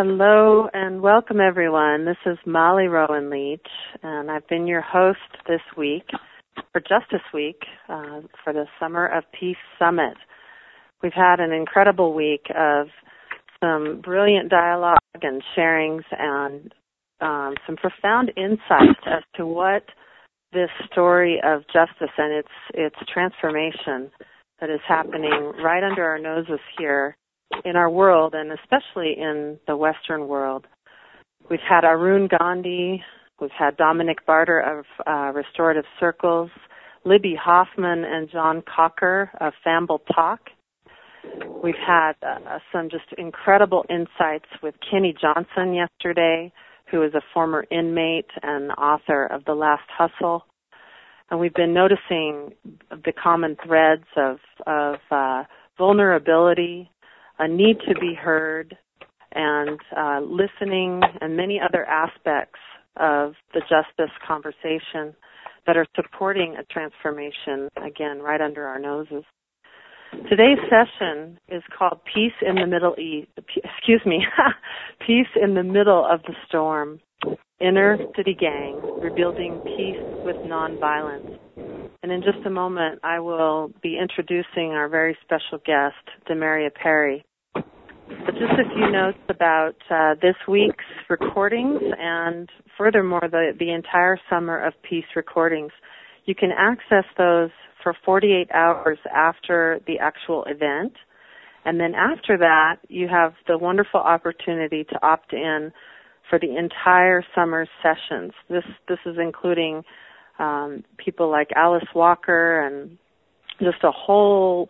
Hello and welcome everyone. This is Molly Rowan Leach and I've been your host this week for Justice Week uh, for the Summer of Peace Summit. We've had an incredible week of some brilliant dialogue and sharings and um, some profound insights as to what this story of justice and its its transformation that is happening right under our noses here in our world and especially in the Western world. We've had Arun Gandhi, we've had Dominic Barter of uh, Restorative Circles, Libby Hoffman and John Caulker of Fambul Tok. We've had uh, some just incredible insights with Kenny Johnson yesterday, who is a former inmate and author of The Last Hustle. And we've been noticing the common threads of, of uh, vulnerability, a need to be heard, and uh, listening, and many other aspects of the justice conversation that are supporting a transformation, again, right under our noses. Today's session is called Peace in the Middle East, excuse me, Peace in the Middle of the Storm. Inner City Gang, Rebuilding Peace with Nonviolence. And in just a moment, I will be introducing our very special guest, Demaria Perry. But just a few notes about uh, this week's recordings and furthermore the, the entire summer of peace recordings. You can access those for 48 hours after the actual event. And then after that, you have the wonderful opportunity to opt in for the entire summer sessions. This this is including um, people like Alice Walker and just a whole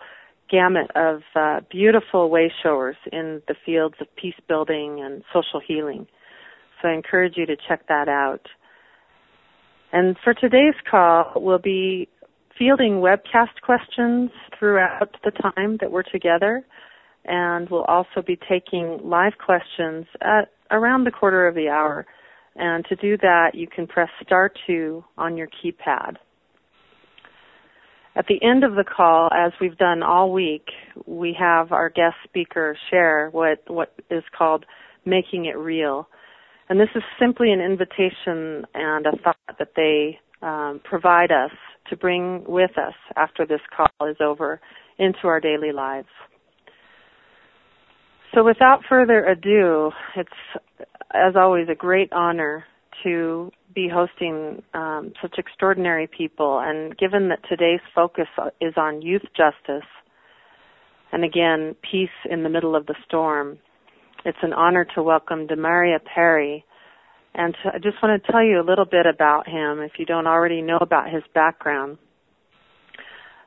gamut of uh, beautiful way showers in the fields of peace building and social healing. So I encourage you to check that out. And for today's call, we'll be fielding webcast questions throughout the time that we're together. And we'll also be taking live questions at around the quarter of the hour. And to do that, you can press star two on your keypad. At the end of the call, as we've done all week, we have our guest speaker share what, what is called making it real. And this is simply an invitation and a thought that they um, provide us to bring with us after this call is over into our daily lives. So without further ado, it's as always a great honor to be hosting um, such extraordinary people. And given that today's focus is on youth justice, and again, peace in the middle of the storm, it's an honor to welcome Demaria Perry. And to, I just want to tell you a little bit about him if you don't already know about his background.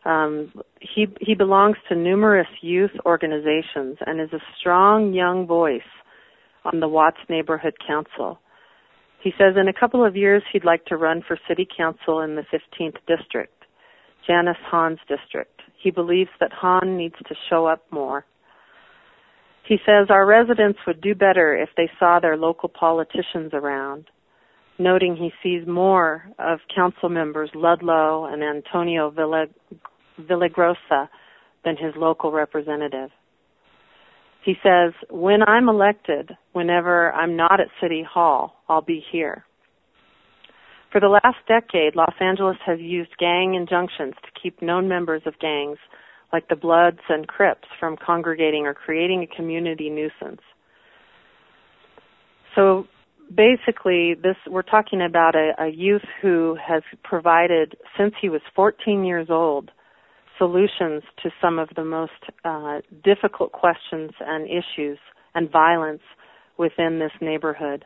Um, he he belongs to numerous youth organizations and is a strong young voice on the Watts Neighborhood Council. He says in a couple of years he'd like to run for city council in the 15th district, Janice Hahn's district. He believes that Hahn needs to show up more. He says our residents would do better if they saw their local politicians around, noting he sees more of council members Ludlow and Antonio Villaraigosa than his local representative. He says, when I'm elected, whenever I'm not at City Hall, I'll be here. For the last decade, Los Angeles has used gang injunctions to keep known members of gangs, like the Bloods and Crips, from congregating or creating a community nuisance. So basically, this we're talking about a, a youth who has provided, since he was 14 years old, solutions to some of the most uh, difficult questions and issues and violence within this neighborhood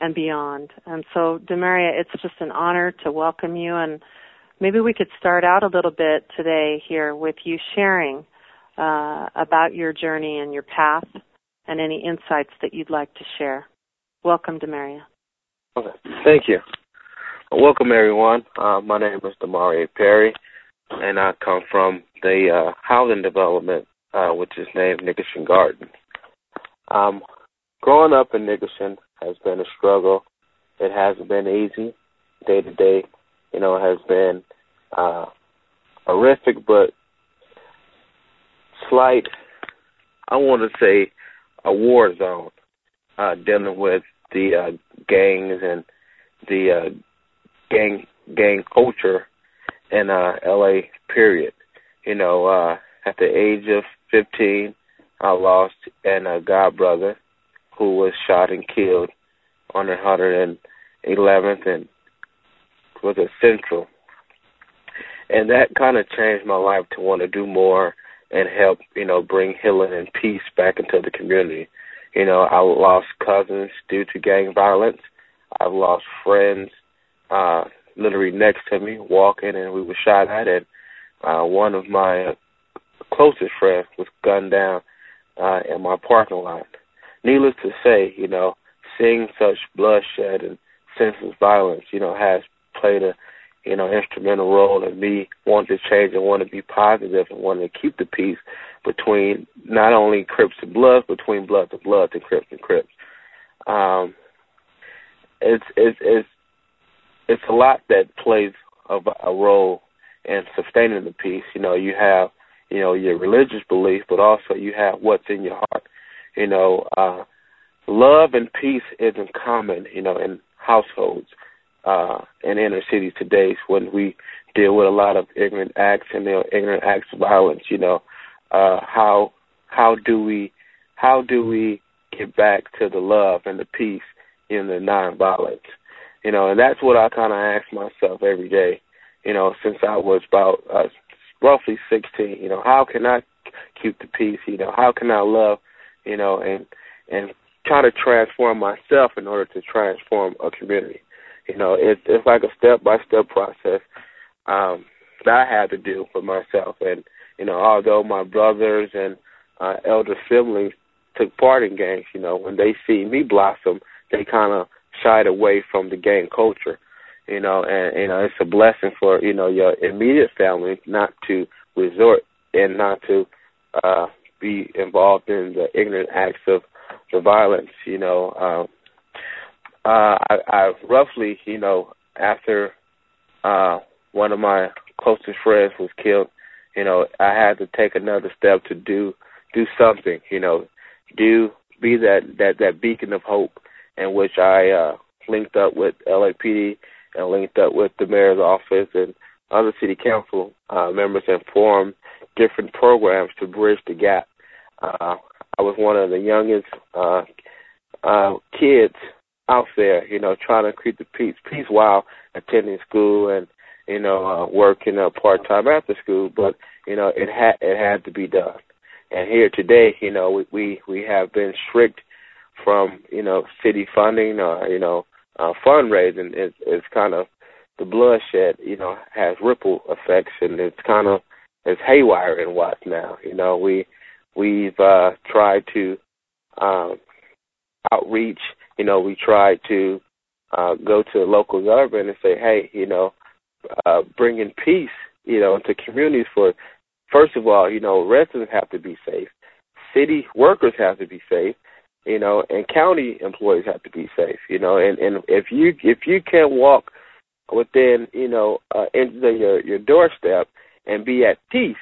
and beyond. And so, Demaria, it's just an honor to welcome you. And maybe we could start out a little bit today here with you sharing uh, about your journey and your path and any insights that you'd like to share. Welcome, Demaria. Okay. Thank you. Welcome, everyone. Uh, my name is Demaria Perry and I come from the uh, housing development, uh, which is named Nickerson Gardens. Um, growing up in Nickerson has been a struggle. It hasn't been easy day to day. You know, has been uh, horrific, but slight. I want to say a war zone. uh, dealing with the uh, gangs and the uh, gang gang culture in uh, LA. Period. You know, uh, at the age of 15, I lost an uh, god brother who was shot and killed on the 111th and was a Central, and that kind of changed my life to want to do more and help, you know, bring healing and peace back into the community. You know, I lost cousins due to gang violence. I've lost friends uh literally next to me walking and we were shot at and uh one of my closest friends was gunned down uh in my parking lot. Needless to say, you know, seeing such bloodshed and senseless violence, you know, has played a you know, instrumental role in me wanting to change and want to be positive and wanting to keep the peace between not only Crips and Bloods, between Bloods and Bloods and Crips and Crips. Um, it's it's it's it's a lot that plays a, a role in sustaining the peace. You know, you have you know your religious beliefs, but also you have what's in your heart. You know, uh, love and peace isn't common. You know, in households uh, in inner cities today when we deal with a lot of ignorant acts and you know, ignorant acts of violence. You know, uh, how how do we how do we get back to the love and the peace in the nonviolence? You know, and that's what I kind of ask myself every day. You know, since I was about uh, roughly 16. You know, how can I keep the peace? You know, how can I love? You know, and and try to transform myself in order to transform a community. You know, it's it's like a step by step process um, that I had to do for myself. And you know, although my brothers and uh, elder siblings took part in gangs, you know, when they see me blossom, they kind of shied away from the gang culture. You know, and you know, it's a blessing for you know your immediate family not to resort and not to uh, be involved in the ignorant acts of the violence. You know, um, uh, I, I roughly, you know, after uh, one of my closest friends was killed, you know, I had to take another step to do do something, you know, do be that that that beacon of hope, in which I uh, linked up with LAPD and linked up with the mayor's office and other city council uh, members and formed different programs to bridge the gap. Uh, I was one of the youngest uh, uh, kids out there, you know, trying to keep the peace peace while attending school and you know uh, working uh, part time after school. But you know, it had it had to be done. And here today, you know, we we, we have been strict from you know city funding or you know uh, fundraising. It's, it's kind of the bloodshed, you know, has ripple effects, and it's kind of it's haywire in Watts now. You know, we we've uh, tried to um, outreach you know, we try to uh, go to local government and say, hey, you know, uh, bringing peace, you know, into communities for, first of all, you know, residents have to be safe, city workers have to be safe, you know, and county employees have to be safe, you know, and and if you if you can't walk within, you know, uh, into your your doorstep and be at peace,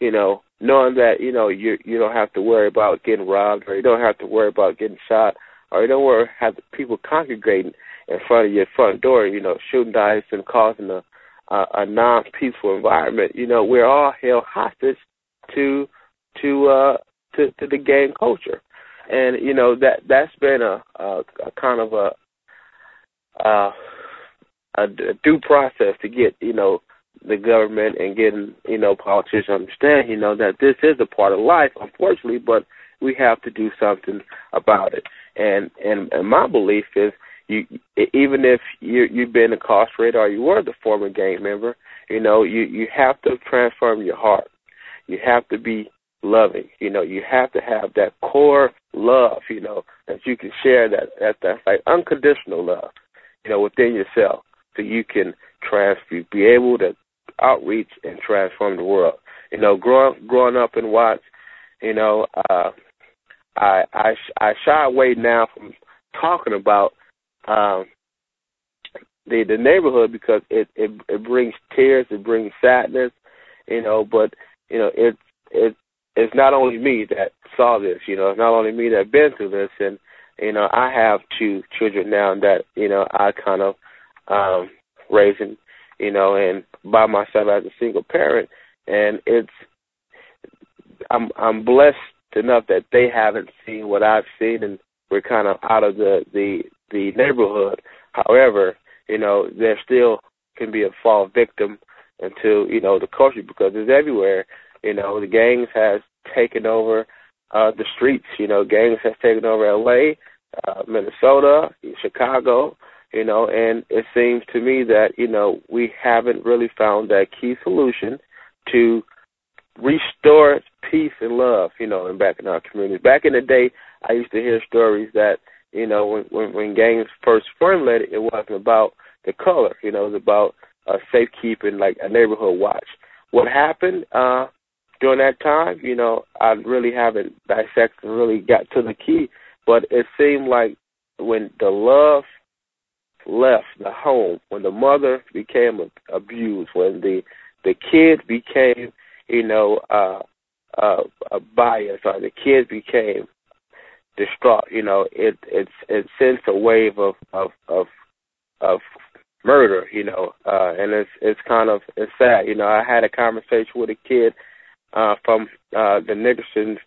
you know, knowing that you know you you don't have to worry about getting robbed or you don't have to worry about getting shot or you don't to have people congregating in front of your front door, you know, shooting dice and causing a a, a non peaceful environment. You know, we're all held hostage to to uh to, to the gang culture. And, you know, that that's been a, a, a kind of a a, a due process to get, you know, the government and getting, you know, politicians to understand, you know, that this is a part of life, unfortunately, but we have to do something about it. And and, and my belief is you even if you you've been incarcerated or you were the former gang member, you know, you you have to transform your heart. You have to be loving. You know, you have to have that core love, you know, that you can share that that that's like unconditional love, you know, within yourself. So you can transfer be able to outreach and transform the world. You know, growing growing up in Watts, you know, uh I I I shy away now from talking about um, the the neighborhood because it, it it brings tears, it brings sadness, you know. But you know, it's it it's not only me that saw this, you know. It's not only me that been through this, and you know, I have two children now that you know I kind of um, raising, you know, and by myself as a single parent, and it's I'm I'm blessed enough that they haven't seen what I've seen, and we're kind of out of the the the neighborhood. However, you know, there still can be a fall victim into you know the culture because it's everywhere. You know, the gangs has taken over uh the streets. You know, gangs has taken over L.A., uh, Minnesota, Chicago. You know, and it seems to me that you know we haven't really found that key solution to restore peace and love, you know, and back in our communities. Back in the day, I used to hear stories that, you know, when when, when gangs first formulated, it wasn't about the color, you know, it was about uh, safekeeping, like a neighborhood watch. What happened uh, during that time, you know, I really haven't dissected really got to the key, but it seemed like when the love left the home, when the mother became abused, when the the kid became you know, uh, uh, a bias or the kid became distraught. You know, it it's it sends a wave of of of of murder. You know, uh, and it's it's kind of it's sad. You know, I had a conversation with a kid uh, from uh, the Nickersons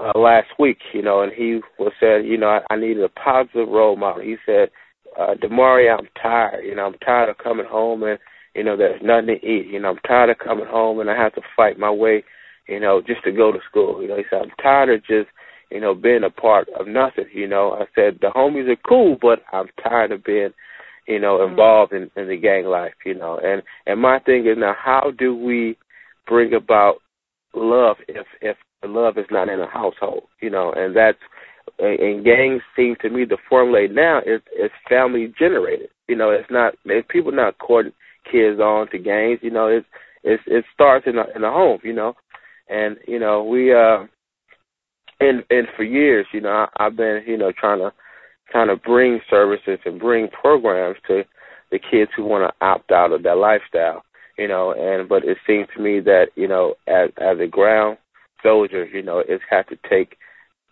uh, last week. You know, and he was said, you know, I, I needed a positive role model. He said, uh, Demari, I'm tired. You know, I'm tired of coming home and you know, there's nothing to eat. You know, I'm tired of coming home and I have to fight my way, you know, just to go to school. You know, he said, I'm tired of just, you know, being a part of nothing. You know, I said, the homies are cool, but I'm tired of being, you know, mm-hmm. involved in, in the gang life, you know. And and my thing is now how do we bring about love if if love is not in a household, you know, and that's and gangs seem to me the formula now is is family generated. You know, it's not it's people not courting kids on to gangs, You know, it's it's it starts in the in the home. You know, and you know we uh and and for years, you know, I, I've been you know trying to kind of bring services and bring programs to the kids who want to opt out of that lifestyle. You know, and but it seems to me that you know as as a ground soldier, you know, it's had to take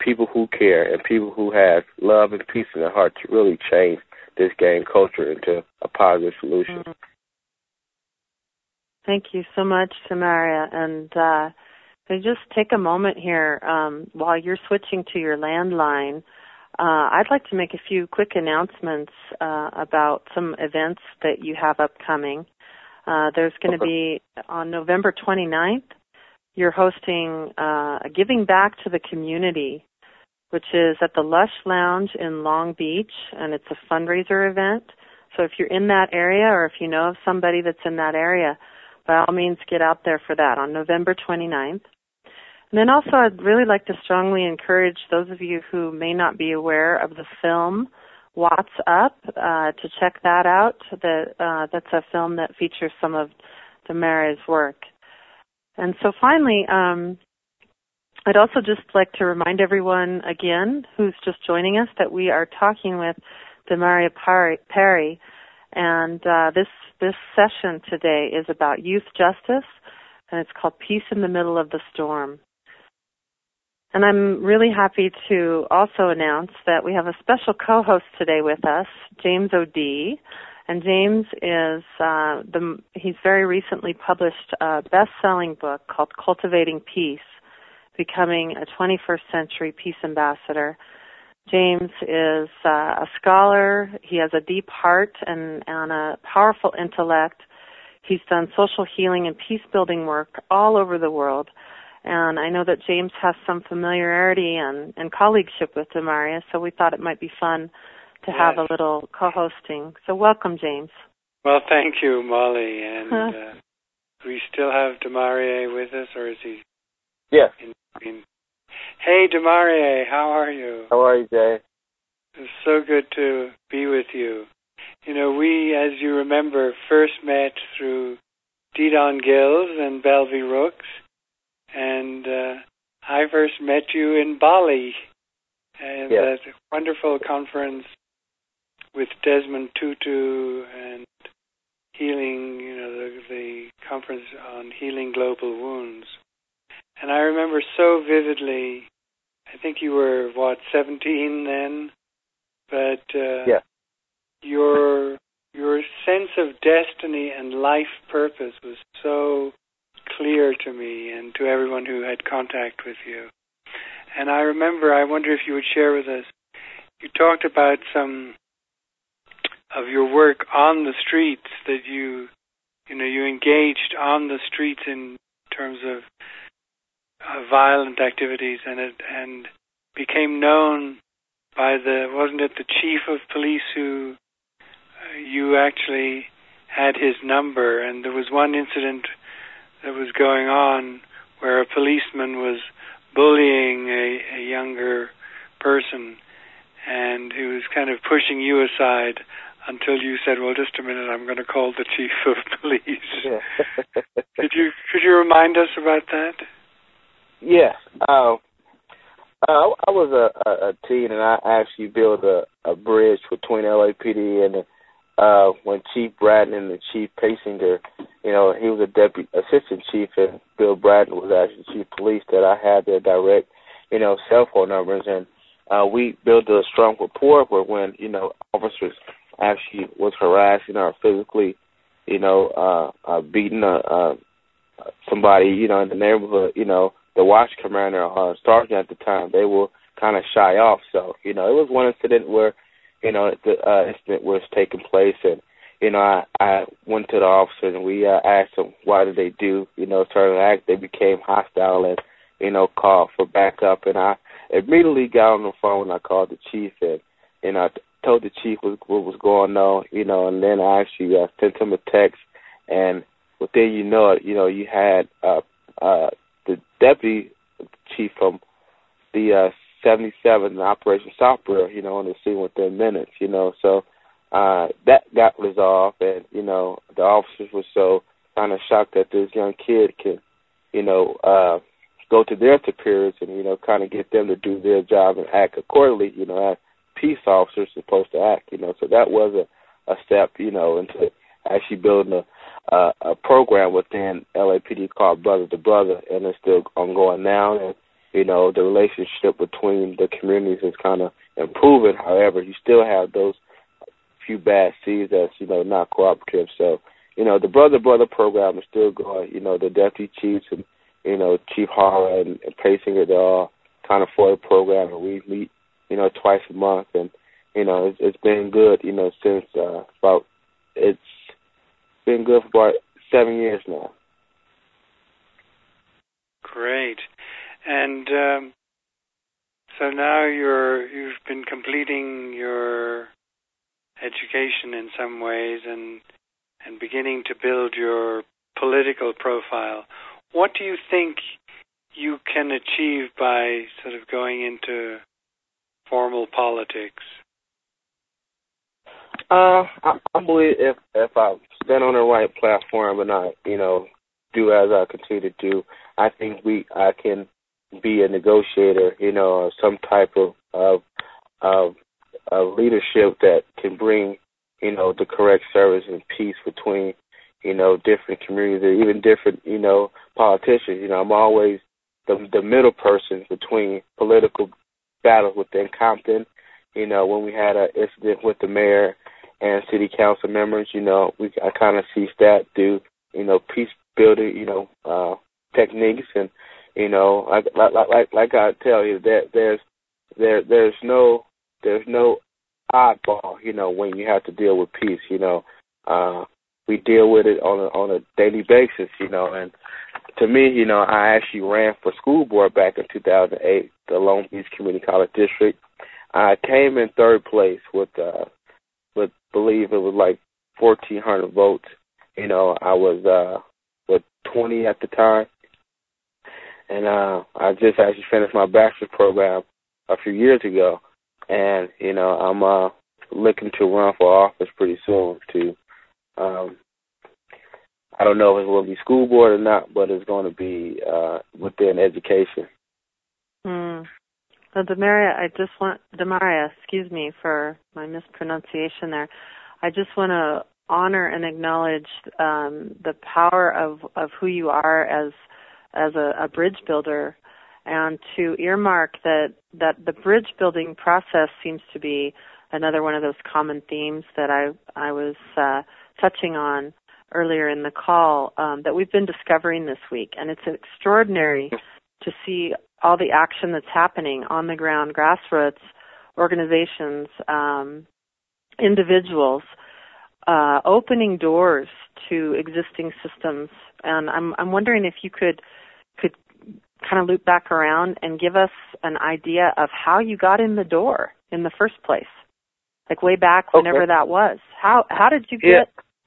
people who care and people who have love and peace in their heart to really change this gang culture into a positive solution. Mm-hmm. Thank you so much, Samaria. And uh, just take a moment here um, while you're switching to your landline. Uh, I'd like to make a few quick announcements uh, about some events that you have upcoming. Uh, there's going to be on November 29th, you're hosting uh, a Giving Back to the Community, which is at the Lush Lounge in Long Beach, and it's a fundraiser event. So if you're in that area or if you know of somebody that's in that area, by all means get out there for that on November 29th. And then also I'd really like to strongly encourage those of you who may not be aware of the film Watts Up uh, to check that out. The, uh, that's a film that features some of Demaria's work. And so finally, um, I'd also just like to remind everyone again who's just joining us that we are talking with Demaria Perry, and uh, this this session today is about youth justice, and it's called Peace in the Middle of the Storm. And I'm really happy to also announce that we have a special co-host today with us, James O'Dea. And James is uh, the he's very recently published a best-selling book called Cultivating Peace: Becoming a 21st Century Peace Ambassador. James is uh, a scholar. He has a deep heart and, and a powerful intellect. He's done social healing and peace building work all over the world. And I know that James has some familiarity and, and colleagueship with Demaria, so we thought it might be fun to yes. have a little co-hosting. So welcome, James. Well, thank you, Molly. And uh, we still have Demaria with us, or is he? Yes. In, in Hey, Demarie, how are you? How are you, Jay? It's so good to be with you. You know, we, as you remember, first met through Dedan Gills and Belvie Rooks, and uh, I first met you in Bali at yes. that wonderful conference with Desmond Tutu and healing, you know, the, the conference on healing global wounds. And I remember so vividly, I think you were, what, 17 then? but uh, yeah. your your sense of destiny and life purpose was so clear to me and to everyone who had contact with you. And I remember, I wonder if you would share with us, you talked about some of your work on the streets that you, you know, you engaged on the streets in terms of uh, violent activities and it, and became known by the, wasn't it the chief of police who uh, you actually had his number and there was one incident that was going on where a policeman was bullying a, a younger person and he was kind of pushing you aside until you said, "Well, just a minute, I'm going to call the chief of police." Yeah. could you could you remind us about that? Yeah. Um, uh, I was a, a, teen, and I actually built a, a bridge between LAPD and uh, when Chief Bratton and the Chief Paysinger, you know, he was a deputy assistant chief, and Bill Bratton was actually chief police. That I had their direct, you know, cell phone numbers, and uh, we built a strong rapport where when you know officers actually was harassing or physically, you know, uh, uh, beating uh, uh, somebody, you know, in the neighborhood, you know, the watch commander or sergeant at the time, they will kind of shy off. So, you know, it was one incident where you know, the uh, incident was taking place, and you know, I I went to the officers and we uh, asked them why did they do, you know, certain act. They became hostile and you know called for backup, and I immediately got on the phone. and I called the chief and and I told the chief what, what was going on, you know, and then I actually uh, sent him a text, and within you know it, you know, you had uh uh the deputy chief from the uh 77 in Operation South Bureau, you know, on the scene within minutes, you know. So uh that got resolved and, you know, the officers were so kind of shocked that this young kid can, you know, uh go to their superiors and, you know, kind of get them to do their job and act accordingly, you know, as peace officers supposed to act, you know. So that was a, a step, you know, into actually building a uh, a program within LAPD called Brother to Brother, and it's still ongoing now. And you know, the relationship between the communities is kind of improving. However, you still have those few bad seeds that's, you know, not cooperative. So, you know, the brother brother program is still going. You know, the deputy chiefs and, you know, Chief Hara and, and Paysinger, they're all kind of for the program, and we meet, you know, twice a month. And, you know, it's, it's been good, you know, since uh, about, it's been good for about seven years now. Great. And um, so now you're you've been completing your education in some ways and and beginning to build your political profile. What do you think you can achieve by sort of going into formal politics? Uh, I, I believe if if I stand on the right platform and I, you know, do as I continue to do, I think we I can be a negotiator, you know, some type of of of, of leadership that can bring, you know, the correct service and peace between, you know, different communities or even different, you know, politicians. You know, I'm always the the middle person between political battles within Compton. You know, when we had an incident with the mayor and city council members, you know, we I kind of see that do, you know, peace building, you know, uh, techniques and you know, like like like like I tell you, that there's there there's no there's no oddball, you know, when you have to deal with peace, you know. Uh we deal with it on a on a daily basis, you know, and to me, you know, I actually ran for school board back in 2008, the Long Beach Community College District. I came in third place with, uh, with believe it was like 1,400 votes. You know, I was, uh, with 20 at the time and uh, I just actually finished my bachelor's program a few years ago, and you know I'm uh, looking to run for office pretty soon. To um, I don't know if it's going to be school board or not, but it's going to be uh, within education. So Demaria, I just want Demaria, excuse me for my mispronunciation there. I just want to honor and acknowledge um, the power of of who you are as as a, a bridge builder and to earmark that that the bridge building process seems to be another one of those common themes that I I was uh, touching on earlier in the call um, that we've been discovering this week, and it's extraordinary to see all the action that's happening on the ground, grassroots organizations, um, individuals, uh, opening doors to existing systems. And I'm I'm wondering if you could could kind of loop back around and give us an idea of how you got in the door in the first place, like way back whenever okay. that was. How how did you get yeah.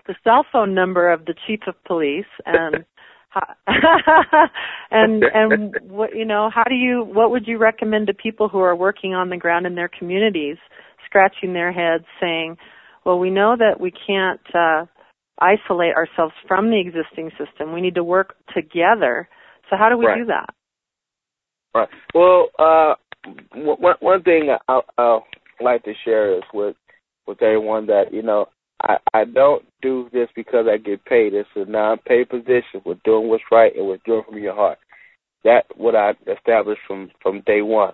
the cell phone number of the chief of police and and and what you know how do you what would you recommend to people who are working on the ground in their communities scratching their heads saying well we know that we can't uh isolate ourselves from the existing system we need to work together so how do we right. do that right well uh one one thing I I like to share is with with everyone that you know I, I don't do this because I get paid. It's a non-paid position. We're doing what's right and we're doing from your heart. That's what I established from from day one.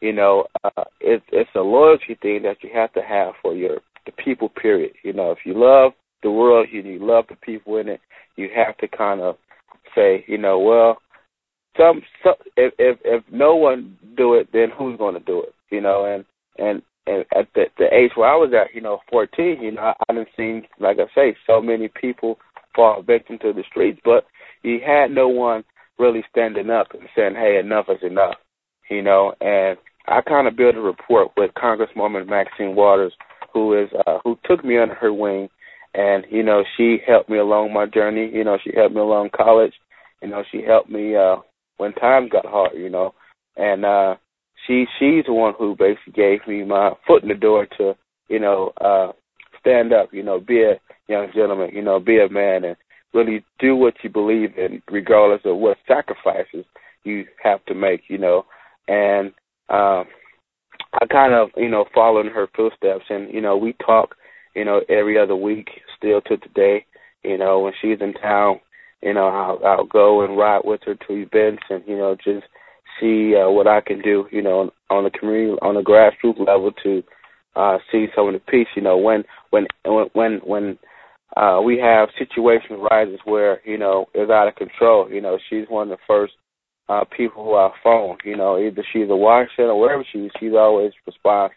You know, uh, it's it's a loyalty thing that you have to have for your the people. Period. You know, if you love the world, you, you love the people in it. You have to kind of say, you know, well, some, some if if if no one do it, then who's going to do it? You know, and and and at the the age where I was at, you know, 14, you know, I, I didn't see, like I say, so many people fall victim to the streets, but he had no one really standing up and saying, "Hey, enough is enough," you know. And I kind of built a rapport with Congresswoman Maxine Waters, who is uh, who took me under her wing, and you know, she helped me along my journey. You know, she helped me along college. You know, she helped me uh when times got hard. You know, and uh she she's the one who basically gave me my foot in the door to you know uh stand up you know be a young gentleman you know be a man and really do what you believe in regardless of what sacrifices you have to make you know and um I kind of you know follow in her footsteps and you know we talk you know every other week still to today you know when she's in town you know I'll I'll go and ride with her to events and you know just see uh, what I can do, you know, on the community, on the grassroots level to uh, see some of the peace. You know, when when when when uh, we have situations rises where you know it's out of control. You know, she's one of the first uh, people who I phone. You know, either she's a Washington or wherever she is, she's always responds.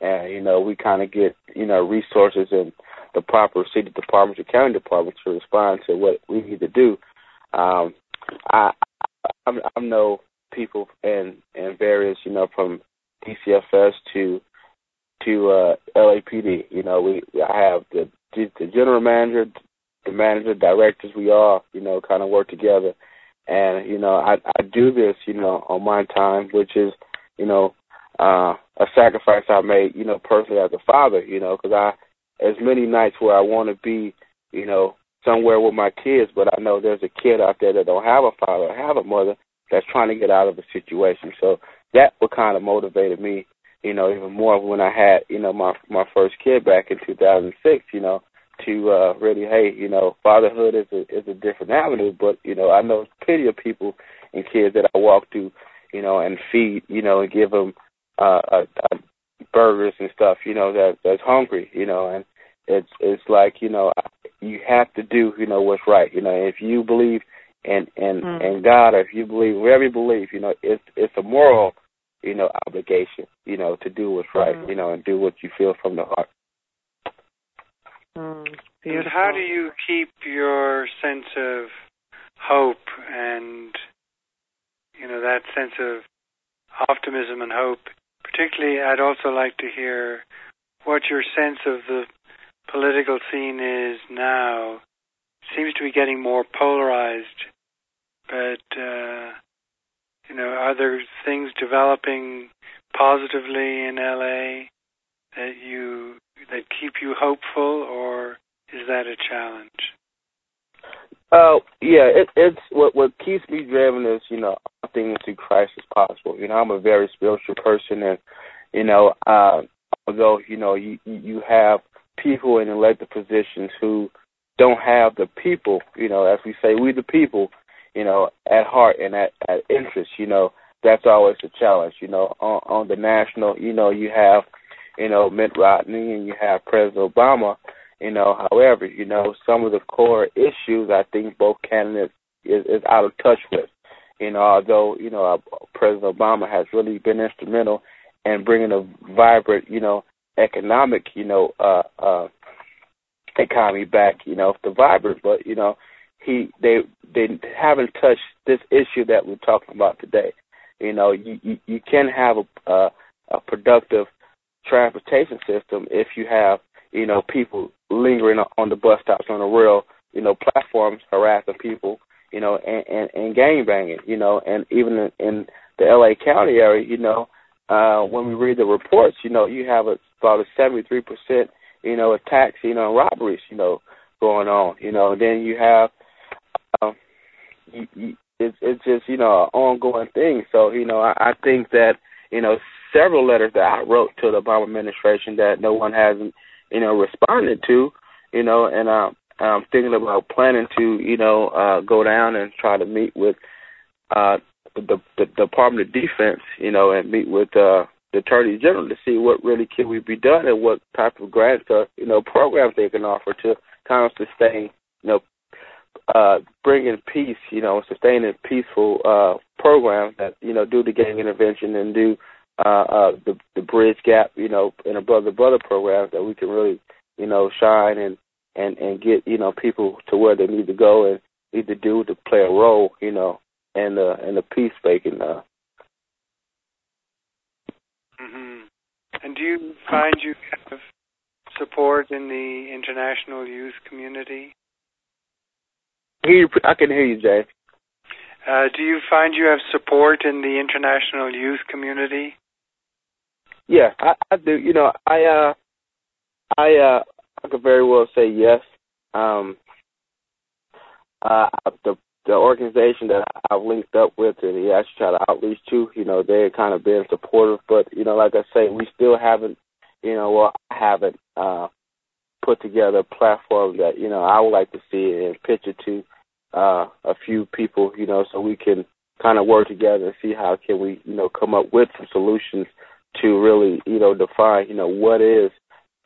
And you know, we kind of get you know resources and the proper city departments or county departments to respond to what we need to do. Um, I I'm, I'm no people and and various you know from DCFS to to uh, LAPD. You know, we I have the the general manager, the manager, directors. We all you know kind of work together, and you know I I do this you know on my time, which is you know uh, a sacrifice I made you know personally as a father. You know, because I as many nights where I want to be you know somewhere with my kids, but I know there's a kid out there that don't have a father or have a mother, that's trying to get out of a situation. So that what kind of motivated me, you know, even more when I had, you know, my my first kid back in 2006, you know, to uh really, hey, you know, fatherhood is a is a different avenue, but you know, I know plenty of people and kids that I walk through, you know, and feed, you know, and give them uh, uh, uh burgers and stuff, you know, that that's hungry, you know, and it's it's like, you know, you have to do, you know, what's right. You know, if you believe and and mm. and God, or if you believe wherever you believe, you know, it's it's a moral, you know, obligation, you know, to do what's right, mm. you know, and do what you feel from the heart. Mm, and how do you keep your sense of hope and you know that sense of optimism and hope? Particularly, I'd also like to hear what your sense of the political scene is now seems to be getting more polarized. But uh, you know, are there things developing positively in LA that you that keep you hopeful, or is that a challenge? Uh, yeah, it, it's what what keeps me driven is you know things through Christ is possible. You know, I'm a very spiritual person, and you know, uh, although you know you you have people in elected positions who don't have the people, you know, as we say, we the people, you know, at heart and at, at interest, you know, that's always a challenge, you know, on, on the national, you know, you have, you know, Mitt Romney and you have President Obama. You know, however, you know, some of the core issues I think both candidates is, is out of touch with. You know, although you know uh, President Obama has really been instrumental in bringing a vibrant, you know, economic, you know, uh, uh, economy back. You know, the vibrant, but you know, he they they haven't touched this issue that we're talking about today. You know, you you, you can have a, a a productive transportation system if you have you know people lingering on the bus stops on the rail you know platforms harassing people you know and and, and gang banging you know and even in, in the LA County area you know uh when we read the reports you know you have a, about a 73 percent you know attacks you know robberies you know going on you know then you have um you, you, it's it's just you know an ongoing thing so you know I, I think that you know several letters that I wrote to the Obama administration that no one hasn't, you know, responded to, you know, and um, I'm thinking about planning to, you know, uh, go down and try to meet with uh, the, the Department of Defense, you know, and meet with uh, the Attorney General to see what really can we be done and what type of grants or you know programs they can offer to kind of sustain, you know, uh, bringing peace, you know, sustaining peaceful uh, programs that you know do the gang intervention and do uh, uh, the the bridge gap, you know, in a brother brother programs that we can really, you know, shine and and and get you know people to where they need to go and need to do to play a role, you know, and uh and the peace making. Uh. Mm-hmm. And do you find you have support in the international youth community? I can hear you, Jay. Uh, do you find you have support in the international youth community? Yeah, I, I do. You know, I uh, I uh, I could very well say yes. Um, uh, the the organization that I've linked up with and he actually tried to outreach to, you know, they're kind of been supportive, but you know, like I say, we still haven't, you know, well, I haven't uh, put together a platform that you know I would like to see and pitch it to uh, a few people, you know, so we can kind of work together and see how can we, you know, come up with some solutions to really, you know, define, you know, what is,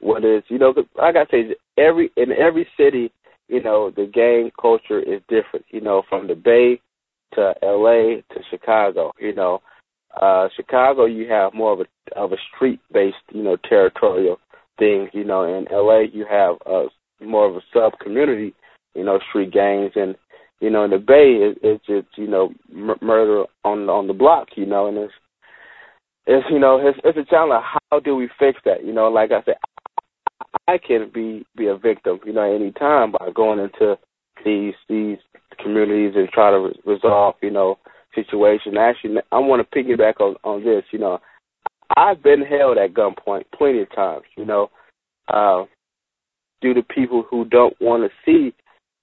what is, you know, like I say, every in every city, you know, the gang culture is different. You know, from the Bay to L.A. to Chicago. You know, uh, Chicago, you have more of a of a street based, you know, territorial thing. You know, in L.A. you have a more of a sub community, you know, street gangs, and you know, in the Bay, it, it's just you know m- murder on on the block. You know, and it's it's you know it's it's a challenge. How do we fix that? You know, like I said, I can be be a victim. You know, any time by going into these these communities and try to re- resolve you know situation. Actually, I want to piggyback on on this. You know, I've been held at gunpoint plenty of times. You know, uh, due to people who don't want to see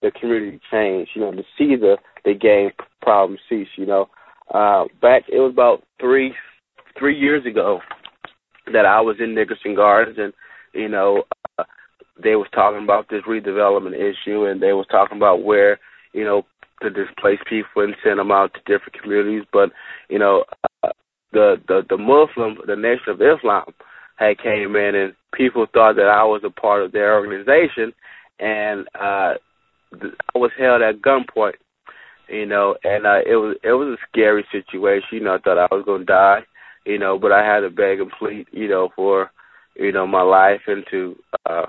the community change. You know, to see the the gang problem cease. You know, uh, back it was about three three years ago that I was in Nickerson Gardens and you know uh, they was talking about this redevelopment issue and they was talking about where you know to displace people and send them out to different communities. But you know uh, the the the Muslim the Nation of Islam had came in and people thought that I was a part of their organization and uh I was held at gunpoint you know and uh it was it was a scary situation you know I thought I was going to die you know, but I had to beg and plead, you know, for, you know, my life and to uh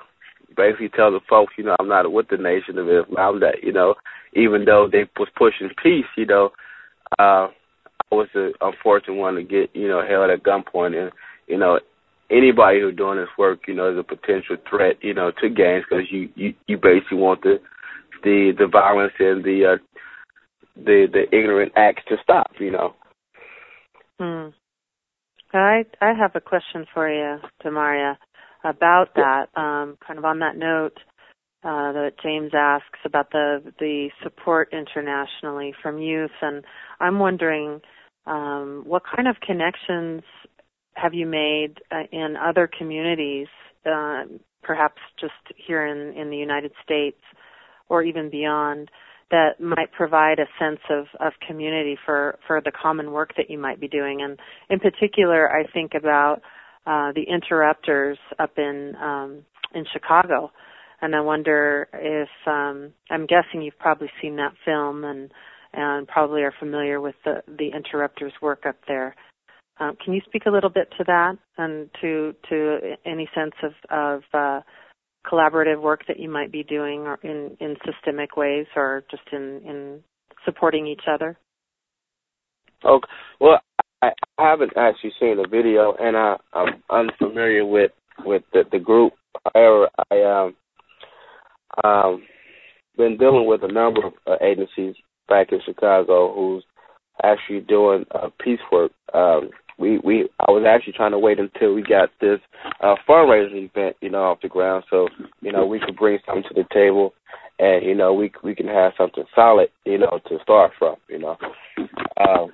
basically tell the folks, you know, I'm not with the Nation of Islam that, you know, even though they was pushing peace, you know, uh I was the unfortunate one to get, you know, held at gunpoint and, you know, anybody who's doing this work, you know, is a potential threat, you know, to gangs because you, you you basically want the the the violence and the uh the the ignorant acts to stop, you know. Hmm. I I have a question for you, Demaria, about that. Um, kind of on that note uh, that James asks about the the support internationally from youth, and I'm wondering um, what kind of connections have you made uh, in other communities, uh, perhaps just here in in the United States or even beyond, that might provide a sense of, of community for, for the common work that you might be doing. And in particular, I think about uh, the Interrupters up in um, in Chicago, and I wonder if um, I'm guessing you've probably seen that film and and probably are familiar with the the Interrupters' work up there. Um, can you speak a little bit to that and to to any sense of of uh, collaborative work that you might be doing or in in systemic ways or just in in supporting each other? Okay. Well, I, haven't actually seen the video, and I, I'm unfamiliar with with the, the group. However, I um um been dealing with a number of uh, agencies back in Chicago who's actually doing uh, peace work. Um, we we I was actually trying to wait until we got this uh, fundraising event, you know, off the ground, so you know we could bring something to the table, and you know we we can have something solid, you know, to start from, you know. Um,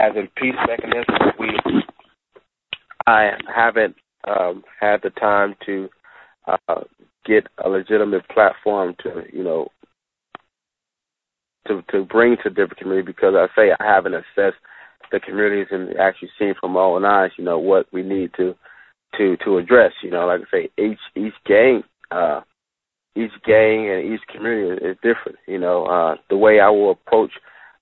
as in peace mechanism, we I haven't um, had the time to uh, get a legitimate platform to you know to to bring to different community because I say I haven't assessed the communities and actually seeing from my own eyes, you know, what we need to to to address. You know, like I say, each each gang uh each gang and each community is different. You know, uh the way I will approach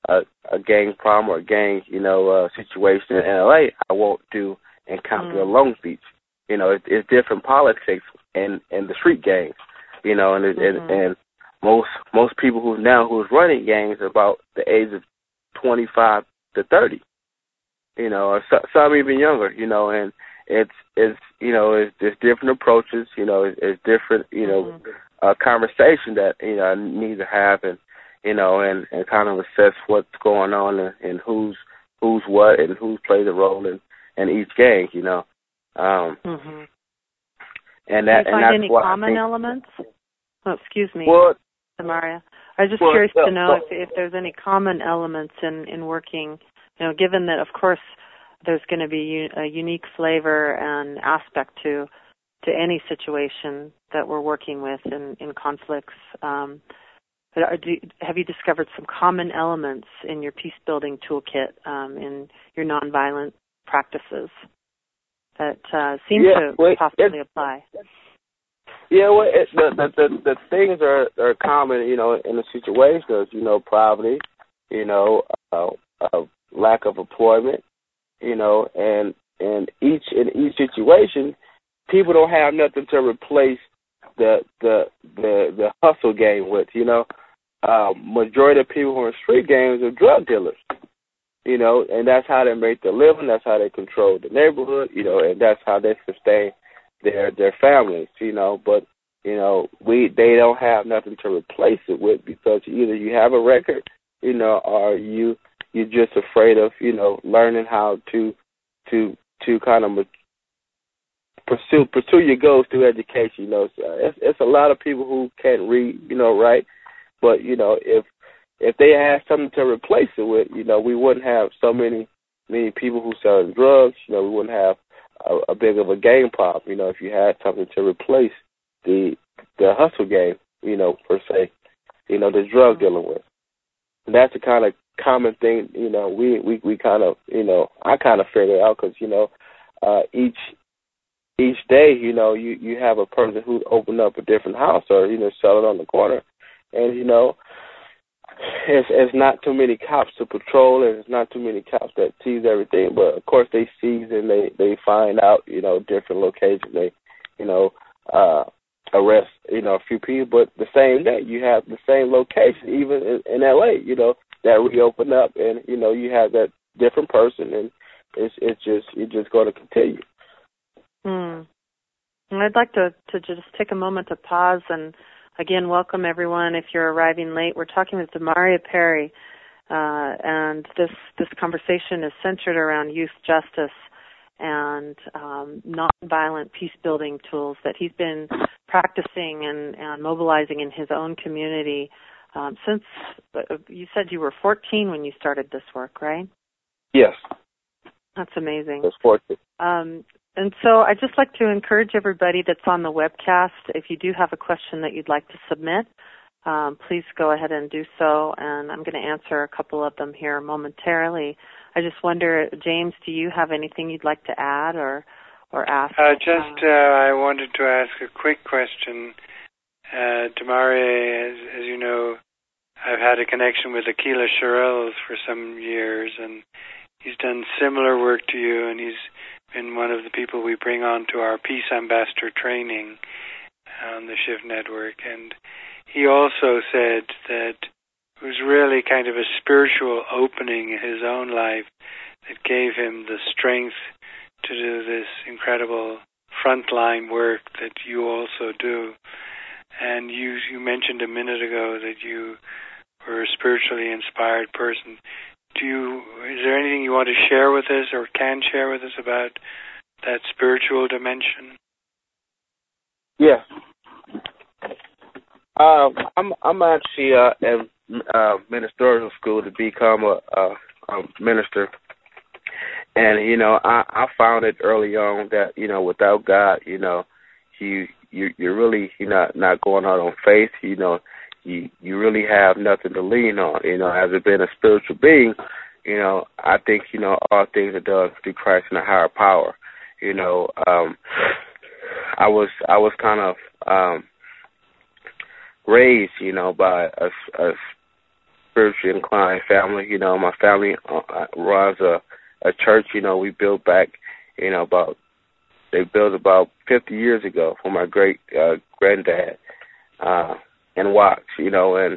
a, a gang problem or a gang, you know, uh situation in LA, I won't do in Compton mm. or Long Beach. You know, it, it's different politics and and the street gangs. You know, and mm-hmm. and, and most most people who now who's running gangs are about the age of twenty five to thirty you know, or some even younger, you know, and it's it's you know it's there's different approaches, you know, it's, it's different, you know, mm-hmm. uh, conversation that you know I need to have and you know and and kind of assess what's going on and, and who's who's what and who's plays a role in in each gang, you know. Um mm-hmm. And that Do you find and that's any common think, elements? Oh, excuse me, well, Samaria. I was just well, curious well, to know if if there's any common elements in in working you know, given that of course there's going to be a unique flavor and aspect to to any situation that we're working with in in conflicts. Um, but are, do, have you discovered some common elements in your peace building toolkit um, in your nonviolent practices that uh, seem yeah, to well, possibly it, apply? Yeah, well, it, the, the the the things are are common, you know, in the situations, you know, poverty, you know, uh, uh, lack of employment, you know, and and each in each situation, people don't have nothing to replace the the the the hustle game with, you know. Uh, majority of people who are in street games are drug dealers, you know, and that's how they make their living. That's how they control the neighborhood, you know, and that's how they sustain their their families, you know. But you know, we they don't have nothing to replace it with because either you have a record, you know, or you you're just afraid of you know learning how to to to kind of pursue pursue your goals through education. You know, so it's, it's a lot of people who can't read, you know, right? But you know, if if they had something to replace it with, you know, we wouldn't have so many many people who selling drugs. You know, we wouldn't have a, a big of a game problem. You know, if you had something to replace the the hustle game, you know, per se, you know, the drug mm-hmm. dealing with. And that's the kind of common thing, you know, we we we kind of, you know, I kind of figure out because you know, uh, each each day, you know, you you have a person who opened up a different house or you know sell it on the corner, and you know, it's it's not too many cops to patrol, and it's not too many cops that seize everything. But of course, they seize and they they find out, you know, different locations. They, you know, uh arrest, you know, a few people. But the same day, you have the same location, even in, in L.A. You know, that reopen up, and you know you have that different person, and it's it's just it's just going to continue. Hmm. And I'd like to to just take a moment to pause and again welcome everyone. If you're arriving late, we're talking with Demaria Perry, uh, and this this conversation is centered around youth justice and um, nonviolent peace building tools that he's been practicing and, and mobilizing in his own community um, since uh, you said you were 14 when you started this work, right? Yes. That's amazing. That's 14. Um, and so I'd just like to encourage everybody that's on the webcast, if you do have a question that you'd like to submit, um, please go ahead and do so, and I'm going to answer a couple of them here momentarily. I just wonder, James, do you have anything you'd like to add or or ask? Uh, just, uh, I wanted to ask a quick question. Uh, Demaria, as, as you know, I've had a connection with Aqeela Sherrills for some years, and he's done similar work to you, and he's been one of the people we bring on to our Peace Ambassador training on the Shift Network. And he also said that it was really kind of a spiritual opening in his own life that gave him the strength to do this incredible frontline work that you also do. And you you mentioned a minute ago that you were a spiritually inspired person. Do you is there anything you want to share with us or can share with us about that spiritual dimension? Yes. Um, I'm I'm actually uh, in uh, ministerial school to become a, a, a minister, and you know I I found it early on that you know without God you know you you you're really you're not not going out on faith you know you you really have nothing to lean on you know as a being a spiritual being you know I think you know all things are done through Christ and a higher power you know um I was I was kind of um raised, you know, by a, a spiritually inclined family. You know, my family uh, runs a a church. You know, we built back, you know, about they built about 50 years ago for my great uh, granddad uh, in Watts. You know, and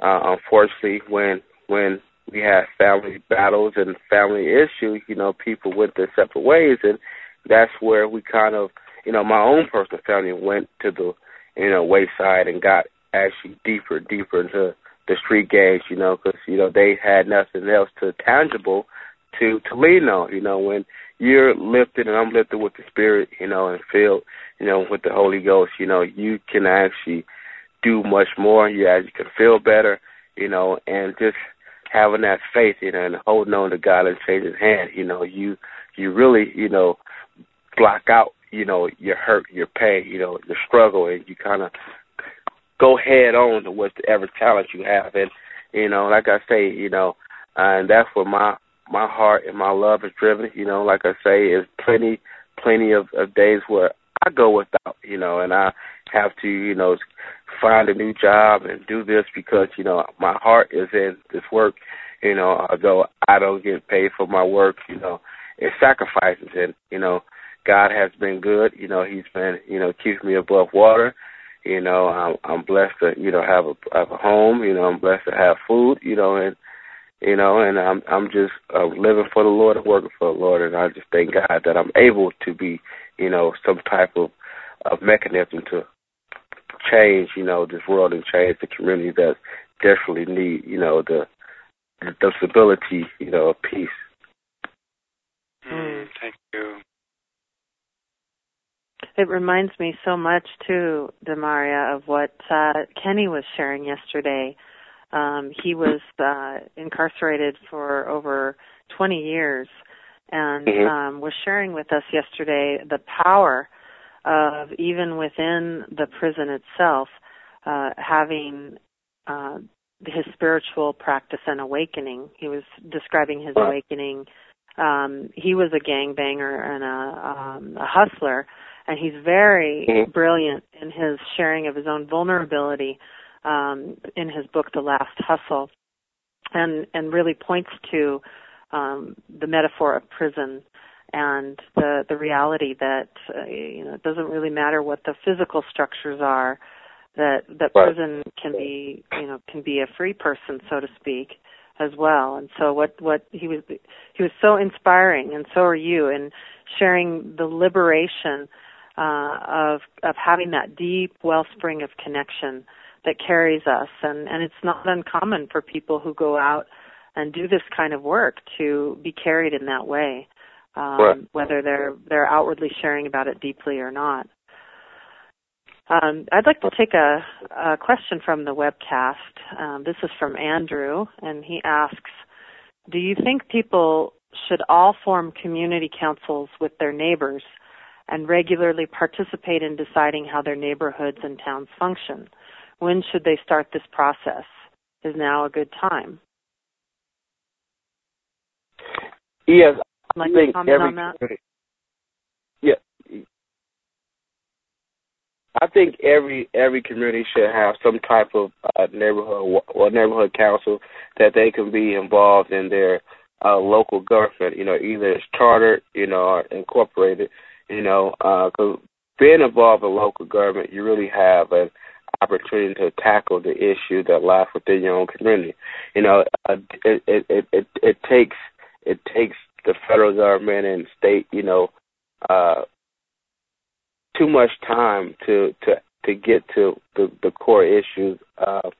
uh, unfortunately, when when we had family battles and family issues, you know, people went their separate ways, and that's where we kind of, you know, my own personal family went to the, you know, wayside and got actually deeper, deeper into the street gangs, you know, because you know they had nothing else to tangible to to lean on. You know, when you're lifted and I'm lifted with the Spirit, you know, and filled, you know, with the Holy Ghost, you know, you can actually do much more. You actually can feel better, you know, and just having that faith, you know, and holding on to God and changing hand, you know, you you really, you know, block out, you know, your hurt, your pain, you know, your struggle, and you kind of go head on to whatever talent you have. And you know, like I say, you know, and that's where my my heart and my love is driven. You know, like I say, is plenty plenty of, of days where I go without, you know, and I have to, you know, find a new job and do this because, you know, my heart is in this work, you know, although I don't get paid for my work, you know, it sacrifices and, you know, God has been good, you know, he's been, you know, keeping me above water you know, I'm I'm blessed to you know have a have a home. You know, I'm blessed to have food. You know, and you know, and I'm I'm just uh, living for the Lord and working for the Lord, and I just thank God that I'm able to be, you know, some type of of mechanism to change, you know, this world and change the community that desperately need, you know, the the stability, you know, of peace. Mm, thank you. It reminds me so much too, Demaria, of what uh, Kenny was sharing yesterday. Um, he was uh, incarcerated for over 20 years and mm-hmm. um, was sharing with us yesterday the power of even within the prison itself uh, having uh, his spiritual practice and awakening. He was describing his awakening. Um, he was a gangbanger and a, um, a hustler, and he's very mm-hmm. brilliant in his sharing of his own vulnerability um, in his book The Last Hustle, and and really points to um, the metaphor of prison and the the reality that uh, you know it doesn't really matter what the physical structures are that that right. prison can be you know can be a free person so to speak as well and so what what he was he was so inspiring and so are you in sharing the liberation uh, of of having that deep wellspring of connection that carries us, and and it's not uncommon for people who go out and do this kind of work to be carried in that way, um, right. whether they're they're outwardly sharing about it deeply or not. Um, I'd like to take a, a, question from the webcast. Um, this is from Andrew, and he asks, "Do you think people should all form community councils with their neighbors and regularly participate in deciding how their neighborhoods and towns function. When should they start this process? Is now a good time? Yes, like I think comment every on that? community, yeah, I think every every community should have some type of uh, neighborhood or neighborhood council that they can be involved in their uh, local government. You know, either it's chartered, you know, or incorporated. You know, because uh, being involved in local government, you really have an opportunity to tackle the issue that lies within your own community. You know, uh, it, it it it it takes it takes the federal government and state, you know, uh, too much time to to to get to the the core issues uh,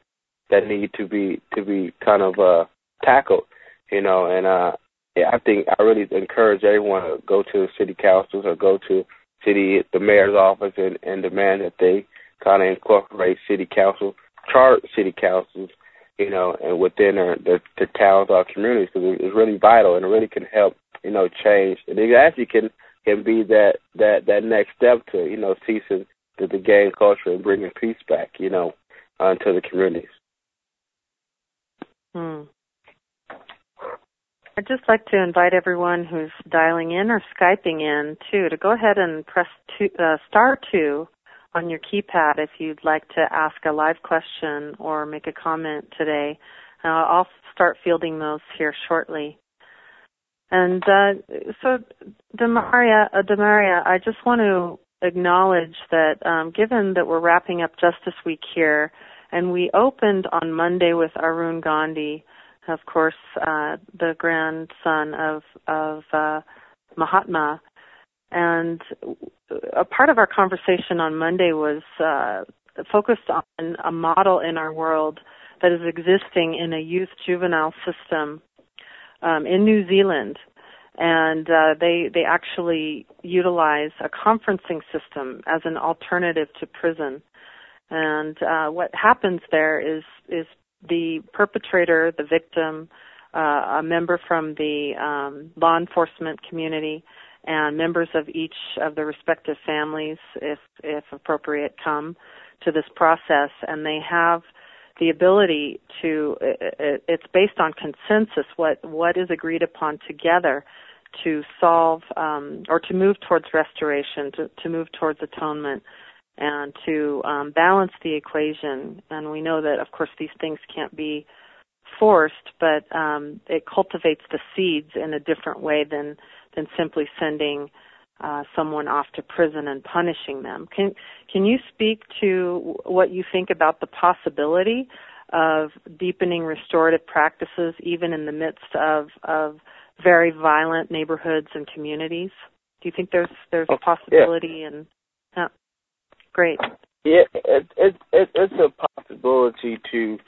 that need to be to be kind of uh, tackled. You know, and uh, yeah, I think I really encourage everyone to go to city councils or go to city the mayor's office and, and demand that they kind of incorporate city council, chart city councils, you know, and within their, the, the towns or communities because it's really vital and it really can help, you know, change. And it actually can can be that that that next step to you know ceasing the, the gang culture and bringing peace back, you know, uh, to the communities. Hmm. I'd just like to invite everyone who's dialing in or skyping in too to go ahead and press two, uh, star two on your keypad if you'd like to ask a live question or make a comment today. Uh, I'll start fielding those here shortly. And uh, so, Demaria, uh, Demaria, I just want to acknowledge that um, given that we're wrapping up Justice Week here, and we opened on Monday with Arun Gandhi, of course, uh, the grandson of of uh, Mahatma, and a part of our conversation on Monday was uh, focused on a model in our world that is existing in a youth juvenile system um, in New Zealand, and uh, they they actually utilize a conferencing system as an alternative to prison. And uh, what happens there is is the perpetrator, the victim, uh, a member from the um, law enforcement community, and members of each of the respective families, if if appropriate, come to this process, and they have the ability to it's based on consensus what what is agreed upon together to solve um, or to move towards restoration to, to move towards atonement and to um, balance the equation. And we know that of course these things can't be forced but um, it cultivates the seeds in a different way than than simply sending uh, someone off to prison and punishing them. Can can you speak to what you think about the possibility of deepening restorative practices even in the midst of of very violent neighborhoods and communities? Do you think there's there's a oh, possibility yeah. and uh, great. Yeah, it, it, it, it's a possibility to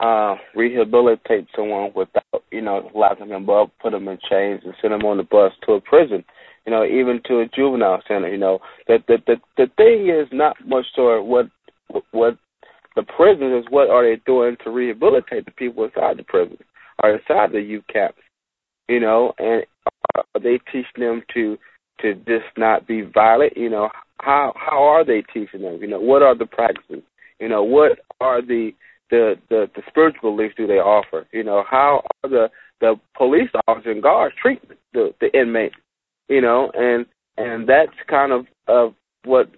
uh, rehabilitate someone without, you know, locking them up, put them in chains, and send them on the bus to a prison you know, even to a juvenile center. You know, that the the the thing is not much so what what the prisons is what are they doing to rehabilitate the people inside the prison or inside the youth camps. You know, and are they teaching them to to just not be violent? You know, how how are they teaching them? You know, what are the practices? You know, what are the the the, the spiritual beliefs do they offer? You know, how are the the police officers and guards treat the the inmates? you know, and and that's kind of of what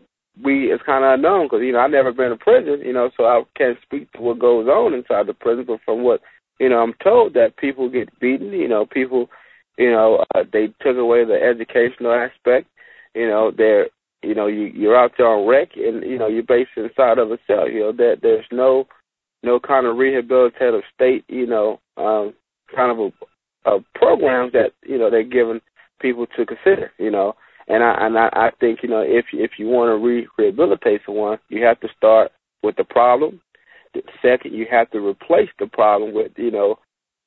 we it's kind of unknown because you know I've never been in prison, you know, so I can't speak to what goes on inside the prison. But from what you know, I'm told that people get beaten. You know, people, you know, uh, they took away the educational aspect. You know, they're you know you you're out there on rec and you know you're based inside of a cell. You know that there's no no kind of rehabilitative state. You know, um, kind of a, a programs that you know they're given people to consider, you know. And I and I, I think you know if if you want to re- rehabilitate someone, you have to start with the problem. Second, you have to replace the problem with you know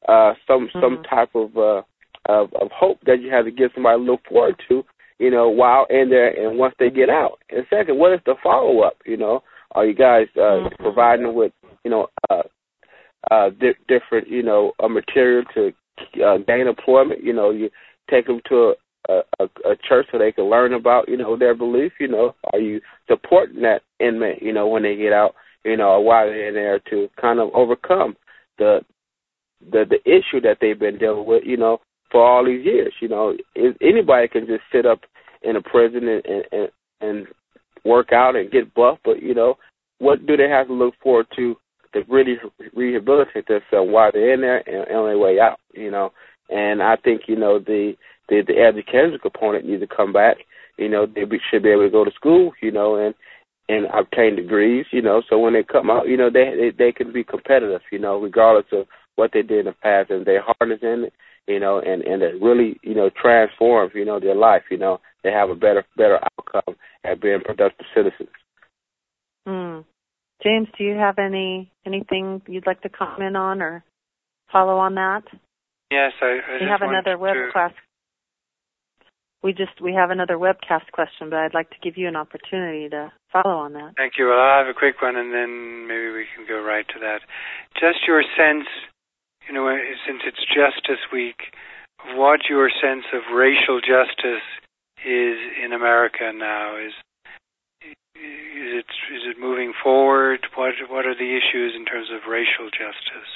uh, some mm-hmm. some type of uh, of of hope that you have to give somebody to look forward to, you know, while in there and once they get out. And second, what is the follow up? You know, are you guys uh, mm-hmm. providing with you know uh, uh, di- different you know uh, material to uh, gain employment? You know, you take them to a, a, a church so they can learn about, you know, their belief, you know, are you supporting that inmate, you know, when they get out, you know, while they're in there to kind of overcome the the the issue that they've been dealing with, you know, for all these years. You know, anybody can just sit up in a prison and and, and work out and get buff, but you know, what do they have to look forward to to really rehabilitate themselves while they're in there and, on their way out? You know, and I think you know the the, the education component needs to come back. You know, they be, should be able to go to school. You know, and and obtain degrees. You know, so when they come out, you know, they they, they can be competitive. You know, regardless of what they did in the past, and their is in it. You know, and and it really you know transforms you know their life. You know, they have a better better outcome at being productive citizens. Hmm. James, do you have any anything you'd like to comment on or follow on that? Yes, I, I we have another web to... We just we have another webcast question, but I'd like to give you an opportunity to follow on that. Thank you. Well, I'll have a quick one, and then maybe we can go right to that. Just your sense, you know, since it's Justice Week, what your sense of racial justice is in America now. Is is it is it moving forward? What what are the issues in terms of racial justice?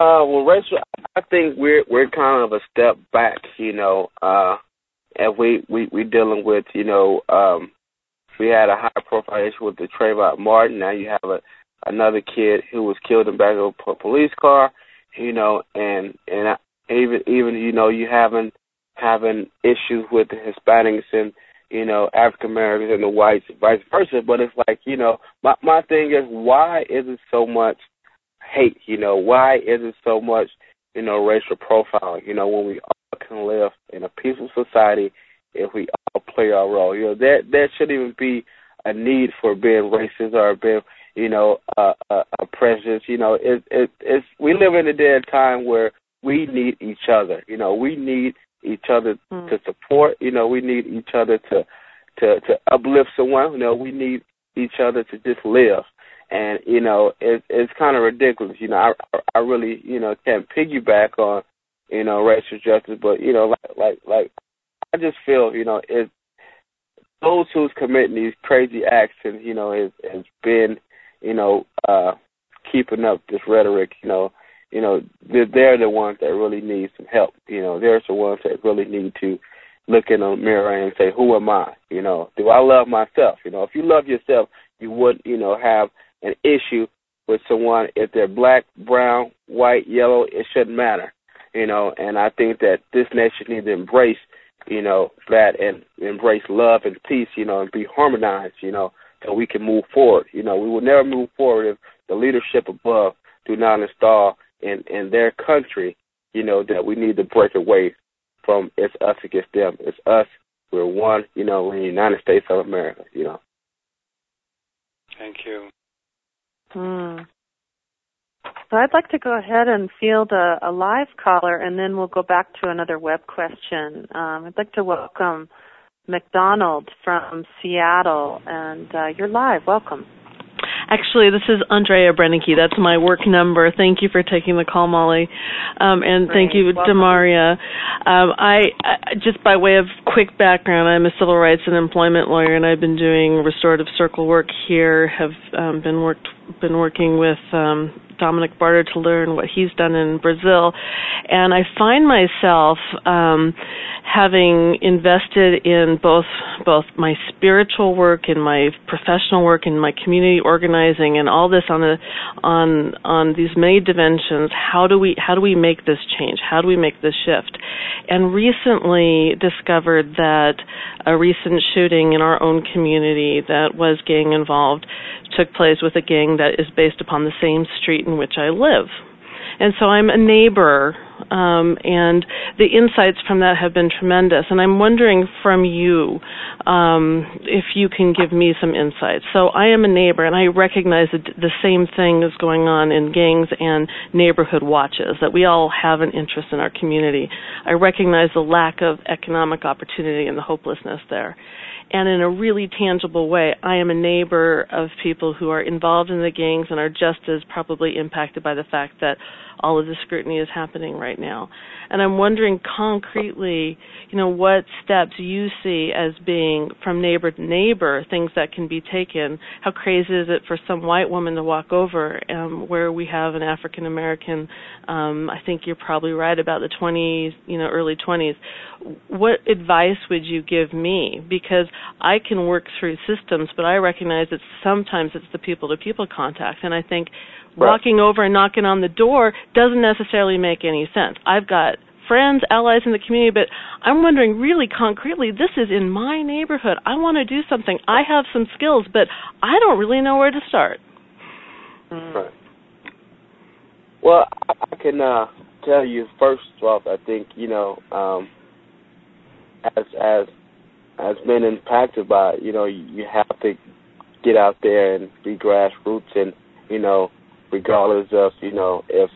Uh, well, racial, I think we're we're kind of a step back, you know, uh, and we we we dealing with, you know, um, we had a high profile issue with the Trayvon Martin. Now you have a another kid who was killed in back of a police car, you know, and and even even you know you having having issues with the Hispanics and you know African Americans and the whites, vice versa. But it's like you know my my thing is why is it so much hate? You know, why is it so much, you know, racial profiling? You know, when we all can live in a peaceful society if we all play our role. You know, there there shouldn't even be a need for being racist or being, you know, uh, uh, prejudice. You know, it it it's we live in a day and time where we need each other. You know, we need each other mm. to support. You know, we need each other to to to uplift someone. You know, we need each other to just live and you know it's it's kind of ridiculous. You know, I I really you know can't piggyback on you know racial justice, but you know like like like I just feel you know it those who's committing these crazy acts and you know has has been you know uh keeping up this rhetoric. You know, you know they're, they're the ones that really need some help. You know, they're the ones that really need to look in the mirror and say, who am I? You know, do I love myself? You know, if you love yourself, you wouldn't, you know, have an issue with someone if they're black, brown, white, yellow, it shouldn't matter. You know, and I think that this nation needs to embrace, you know, that and embrace love and peace, you know, and be harmonized, you know, so we can move forward. You know, we will never move forward if the leadership above do not install in in their country, you know, that we need to break away from it's us against them. It's us. We're one. You know, we're the United States of America. You know. Thank you. Hmm. So I'd like to go ahead and field a, a, live caller, and then we'll go back to another web question. Um, I'd like to welcome McDonald from Seattle, and uh, you're live. Welcome. Actually, this is Andrea Brenneke. That's my work number. Thank you for taking the call, Molly, um, and Great. thank you, Welcome. Demaria. Um, I, I just by way of quick background, I'm a civil rights and employment lawyer, and I've been doing restorative circle work here. Have um, been worked been working with um, Dominic Barter to learn what he's done in Brazil, and I find myself um, having invested in both both my spiritual work and my professional work and my community organizing and all this on the on on these many dimensions. How do we how do we make this change? How do we make this shift? And recently discovered that a recent shooting in our own community that was gang involved took place with a gang that is based upon the same street in which I live. And so I'm a neighbor, um, and the insights from that have been tremendous. And I'm wondering from you um, if you can give me some insights. So I am a neighbor, and I recognize that the same thing is going on in gangs and neighborhood watches, that we all have an interest in our community. I recognize the lack of economic opportunity and the hopelessness there and in a really tangible way, I am a neighbor of people who are involved in the gangs and are just as probably impacted by the fact that all of the scrutiny is happening right now. And I'm wondering concretely, you know, what steps you see as being from neighbor to neighbor, things that can be taken. How crazy is it for some white woman to walk over um, where we have an African American? Um, I think you're probably right about the 20s, you know, early 20s. What advice would you give me? Because I can work through systems, but I recognize that sometimes it's the people to people contact, and I think Right. Walking over and knocking on the door doesn't necessarily make any sense. I've got friends, allies in the community, but I'm wondering really concretely, this is in my neighborhood. I want to do something. I have some skills, but I don't really know where to start. Right. Well, I can uh, tell you first off, I think you know, um, as as as been impacted by, you know, you have to get out there and be grassroots and you know regardless of you know if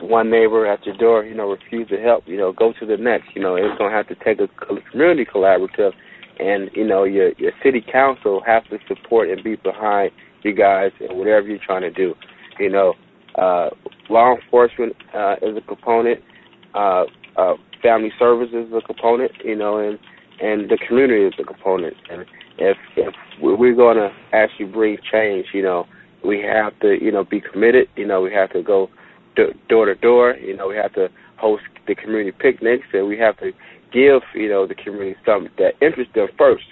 one neighbor at your door you know refuse to help you know go to the next you know it's going to have to take a community collaborative and you know your your city council has to support and be behind you guys and whatever you're trying to do. You know uh law enforcement uh is a component uh uh family services is a component you know and and the community is a component. And if if we're going to actually bring change you know we have to, you know, be committed. You know, we have to go door to door. You know, we have to host the community picnics, and we have to give, you know, the community something that interests them first.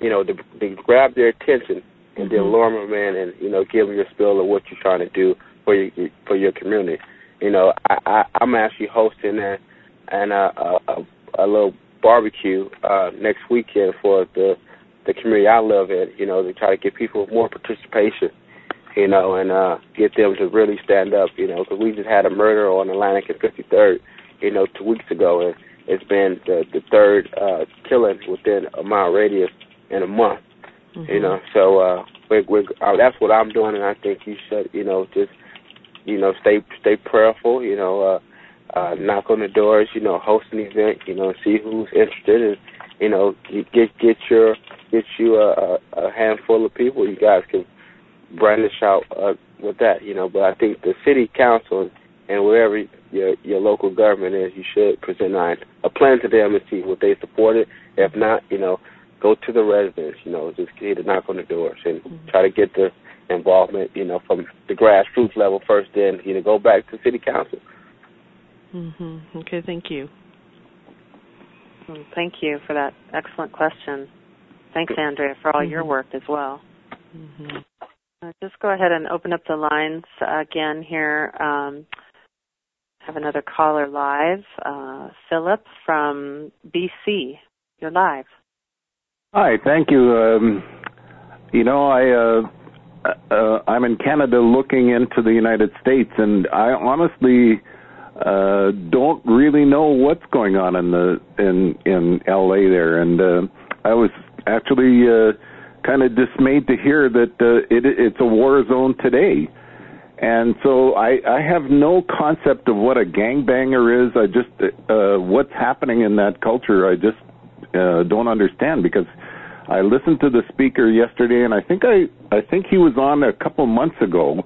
You know, to, to grab their attention and mm-hmm. then lure them in and you know give them your spill of what you're trying to do for your for your community. You know, I, I I'm actually hosting a and a, a, a little barbecue uh, next weekend for the the community I live in. You know, to try to get people more participation you know, and uh, get them to really stand up, you know, because we just had a murder on Atlantic and 53rd, you know, two weeks ago, and it's been the, the third uh, killing within a mile radius in a month, mm-hmm. you know. So uh, we're, we're, uh, that's what I'm doing, and I think you should, you know, just, you know, stay stay prayerful, you know, uh, uh, knock on the doors, you know, host an event, you know, see who's interested, and you know, get get your get you a, a handful of people. You guys can brandish out uh, with that, you know. But I think the city council and wherever your your local government is, you should present a plan to them and see what they support it. If not, you know, go to the residents, you know, just get to knock on the doors and mm-hmm. try to get the involvement, you know, from the grassroots level first, then you know, go back to city council. Mhm. Okay, thank you. thank you for that excellent question. Thanks, Andrea, for all mm-hmm. your work as well. Mm-hmm. Uh, just go ahead and open up the lines again here. Um, have another caller live. Uh, Philip from BC. You're live. Hi, thank you. Um, you know, I uh, uh, I'm in Canada looking into the United States, and I honestly uh, don't really know what's going on in the in in LA there. And uh, I was actually uh, kind of dismayed to hear that uh, it, it's a war zone today. And so I, I have no concept of what a gangbanger is. I just uh, what's happening in that culture. I just uh, don't understand because I listened to the speaker yesterday, and I think I I think he was on a couple months ago,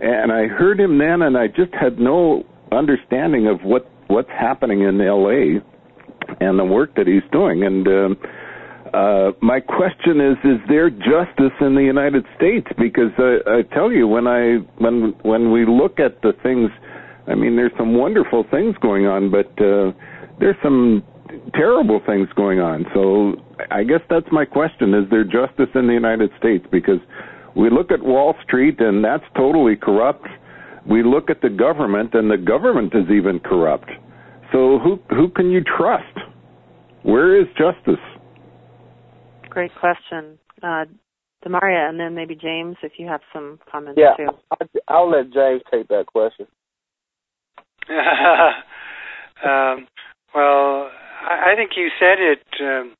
and I heard him then, and I just had no understanding of what what's happening in L.A. and the work that he's doing. And um, uh, my question is: Is there justice in the United States? Because I, I tell you, when I when when we look at the things, I mean, there's some wonderful things going on, but uh, there's some terrible things going on. So I guess that's my question: Is there justice in the United States? Because we look at Wall Street, and that's totally corrupt. We look at the government, and the government is even corrupt. So who who can you trust? Where is justice? Great question. Uh, Demaria, and then maybe James, if you have some comments yeah, too. I'll, I'll let James take that question. um, well, I, I think you said it, um,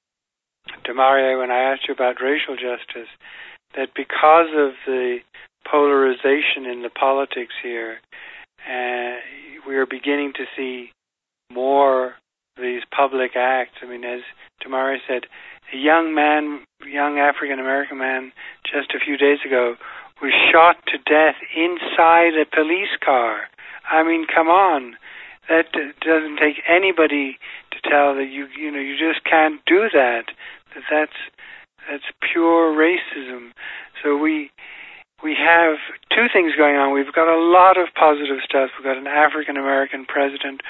Demaria, when I asked you about racial justice, that because of the polarization in the politics here, uh, we are beginning to see more these public acts. I mean, as Demaria said, a young man, young African American man, just a few days ago, was shot to death inside a police car. I mean, come on. That doesn't take anybody to tell that you you know you just can't do that. That that's that's pure racism. So we we have two things going on. We've got a lot of positive stuff. We've got an African American president.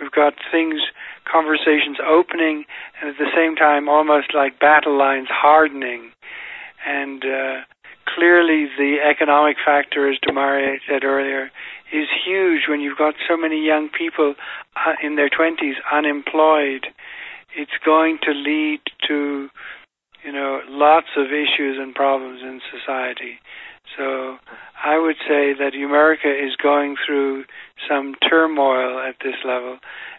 We've got things, conversations opening, and at the same time, almost like battle lines hardening. And uh, clearly, the economic factor, as Demaria said earlier, is huge when you've got so many young people uh, in their 20s unemployed. It's going to lead to, you know, lots of issues and problems in society. So I would say that America is going through some turmoil at this level.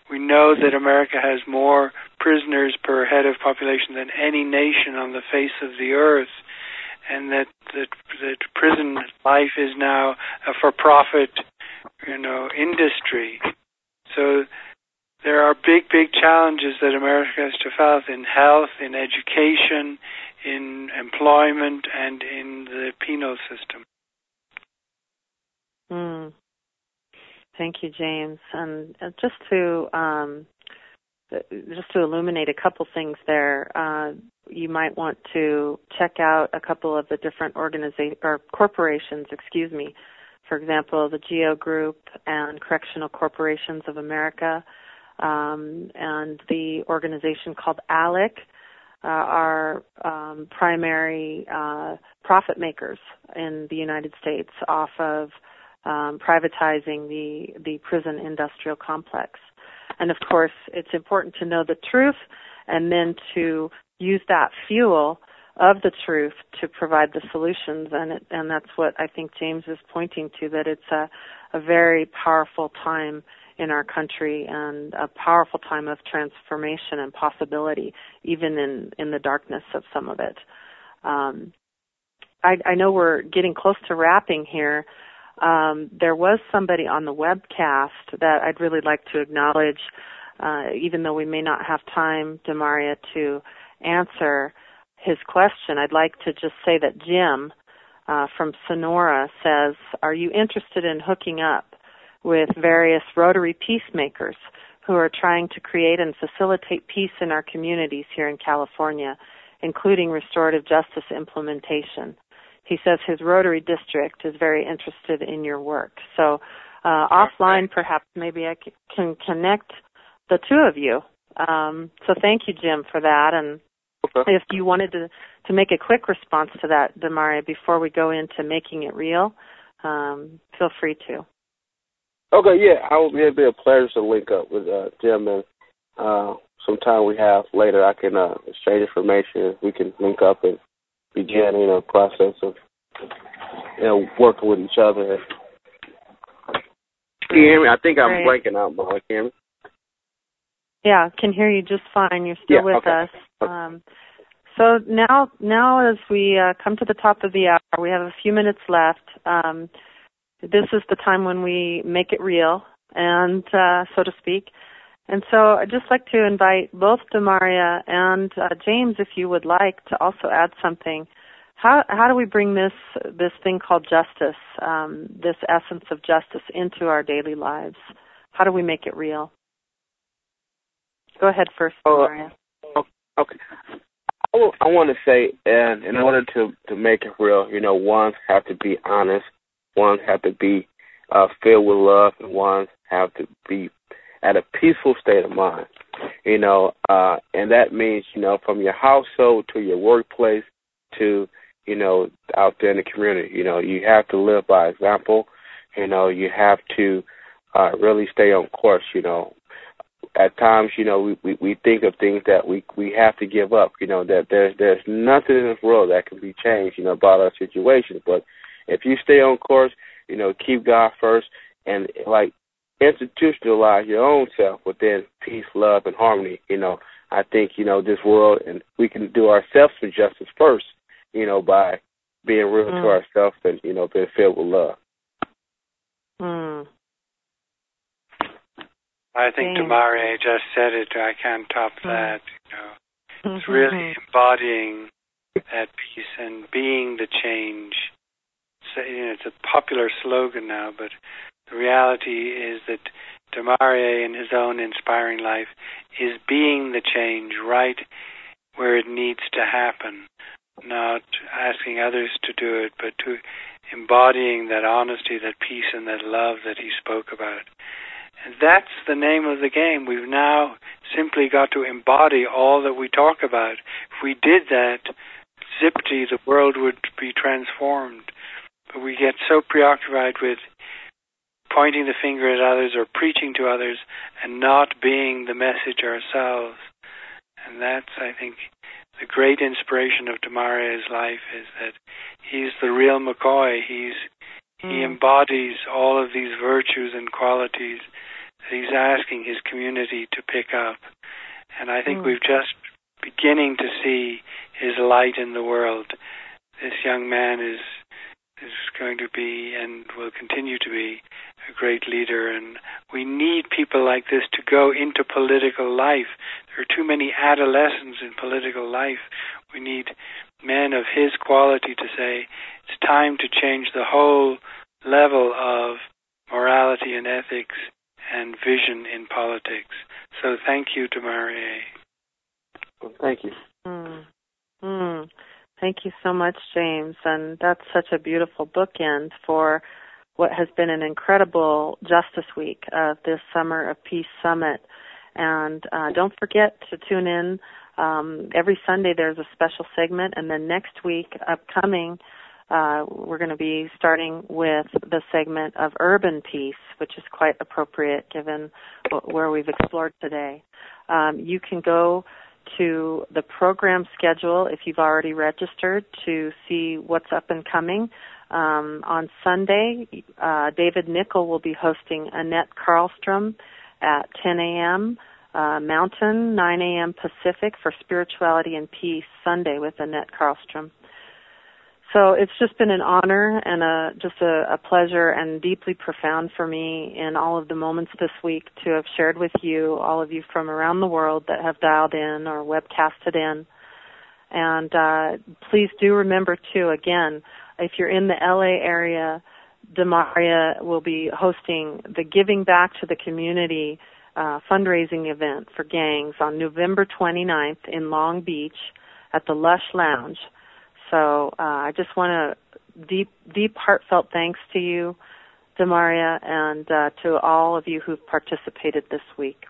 We know that America has more prisoners per head of population than any nation on the face of the earth, and that that, that prison life is now a for-profit, you know, industry. So there are big, big challenges that America has to face in health, in education, in employment and in the penal system. Mm. Thank you, James. And uh, just to um, just to illuminate a couple things there, uh, you might want to check out a couple of the different organizations or corporations, excuse me. For example, the GEO Group and Correctional Corporations of America, um, and the organization called ALEC, uh, are um, primary uh, profit makers in the United States off of um, privatizing the the prison industrial complex. And of course, it's important to know the truth and then to use that fuel of the truth to provide the solutions. And it, and that's what I think James is pointing to that it's a a very powerful time in our country and a powerful time of transformation and possibility, even in, in the darkness of some of it. Um, I, I know we're getting close to wrapping here. Um, there was somebody on the webcast that I'd really like to acknowledge, uh, even though we may not have time, Demaria, to answer his question. I'd like to just say that Jim uh, from Sonora says, "Are you interested in hooking up with various Rotary peacemakers who are trying to create and facilitate peace in our communities here in California, including restorative justice implementation. He says his Rotary district is very interested in your work. So, uh, offline, perhaps maybe I can connect the two of you. Um, so, thank you, Jim, for that. And okay. if you wanted to to make a quick response to that, Demaria, before we go into making it real, um, feel free to. Okay, yeah, I be, it'll be a pleasure to link up with uh, Jim and uh, sometime we have later. I can uh, exchange information. We can link up and begin, you know, process of you know working with each other. Can you hear me? I think I'm Great. blanking out, Molly. Can you hear me? Yeah, can hear you just fine. You're still yeah, with okay. us. Um, so now, now as we uh, come to the top of the hour, we have a few minutes left. Um, this is the time when we make it real, and uh, so to speak. And so I'd just like to invite both Demaria and uh, James, if you would like, to also add something. How how do we bring this this thing called justice, um, this essence of justice, into our daily lives? How do we make it real? Go ahead first, Demaria. Uh, okay. I, I want to say, and in order to to make it real, you know, one have to be honest ones have to be uh, filled with love, and ones have to be at a peaceful state of mind. You know, uh, and that means you know from your household to your workplace to you know out there in the community. You know, you have to live by example. You know, you have to uh, really stay on course. You know, at times, you know, we, we we think of things that we we have to give up. You know, that there's there's nothing in this world that can be changed. You know, about our situation, but if you stay on course, you know, keep God first and like institutionalize your own self within peace, love, and harmony. You know, I think you know this world, and we can do ourselves some justice first. You know, by being real mm. to ourselves and you know being filled with love. Mm. I think Demaria just said it. I can't top mm. that. You know, it's really embodying that peace and being the change you know, it's a popular slogan now, but The reality is that DeMaria, in his own inspiring life, is being the change right where it needs to happen, not asking others to do it, but to embodying that honesty, that peace, and that love that he spoke about. And that's the name of the game. We've now simply got to embody all that we talk about. If we did that, zipty, the world would be transformed. But we get so preoccupied with pointing the finger at others or preaching to others and not being the message ourselves. And that's, I think, the great inspiration of DeMaria's life is that he's the real McCoy. He's mm. he embodies all of these virtues and qualities that he's asking his community to pick up. And I think mm. we've just beginning to see his light in the world. This young man is is going to be and will continue to be a great leader and we need people like this to go into political life. There are too many adolescents in political life. We need men of his quality to say it's time to change the whole level of morality and ethics and vision in politics. So thank you DeMaria. Well, thank you. Mm. Mm. Thank you so much, James. And that's such a beautiful bookend for what has been an incredible Justice Week of this Summer of Peace Summit. And uh, don't forget to tune in. Um, every Sunday there's a special segment, and then next week, upcoming, uh, we're going to be starting with the segment of urban peace, which is quite appropriate given where we've explored today. Um, you can go to the program schedule if you've already registered to see what's up and coming. Um, on Sunday, uh, David Nickel will be hosting Annette Karlstrom at 10 a.m. Uh, Mountain, 9 a.m. Pacific for Spirituality and Peace Sunday with Annette Karlstrom. So it's just been an honor and a just a, a pleasure and deeply profound for me in all of the moments this week to have shared with you, all of you from around the world that have dialed in or webcasted in. And uh, please do remember too, again, if you're in the LA area, DeMaria will be hosting the Giving Back to the Community uh, fundraising event for gangs on November 29th in Long Beach at the Lush Lounge. So uh, I just want to deep, deep, heartfelt thanks to you, DeMaria, and uh, to all of you who've participated this week.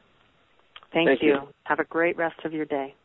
Thank, Thank you. you. Have a great rest of your day.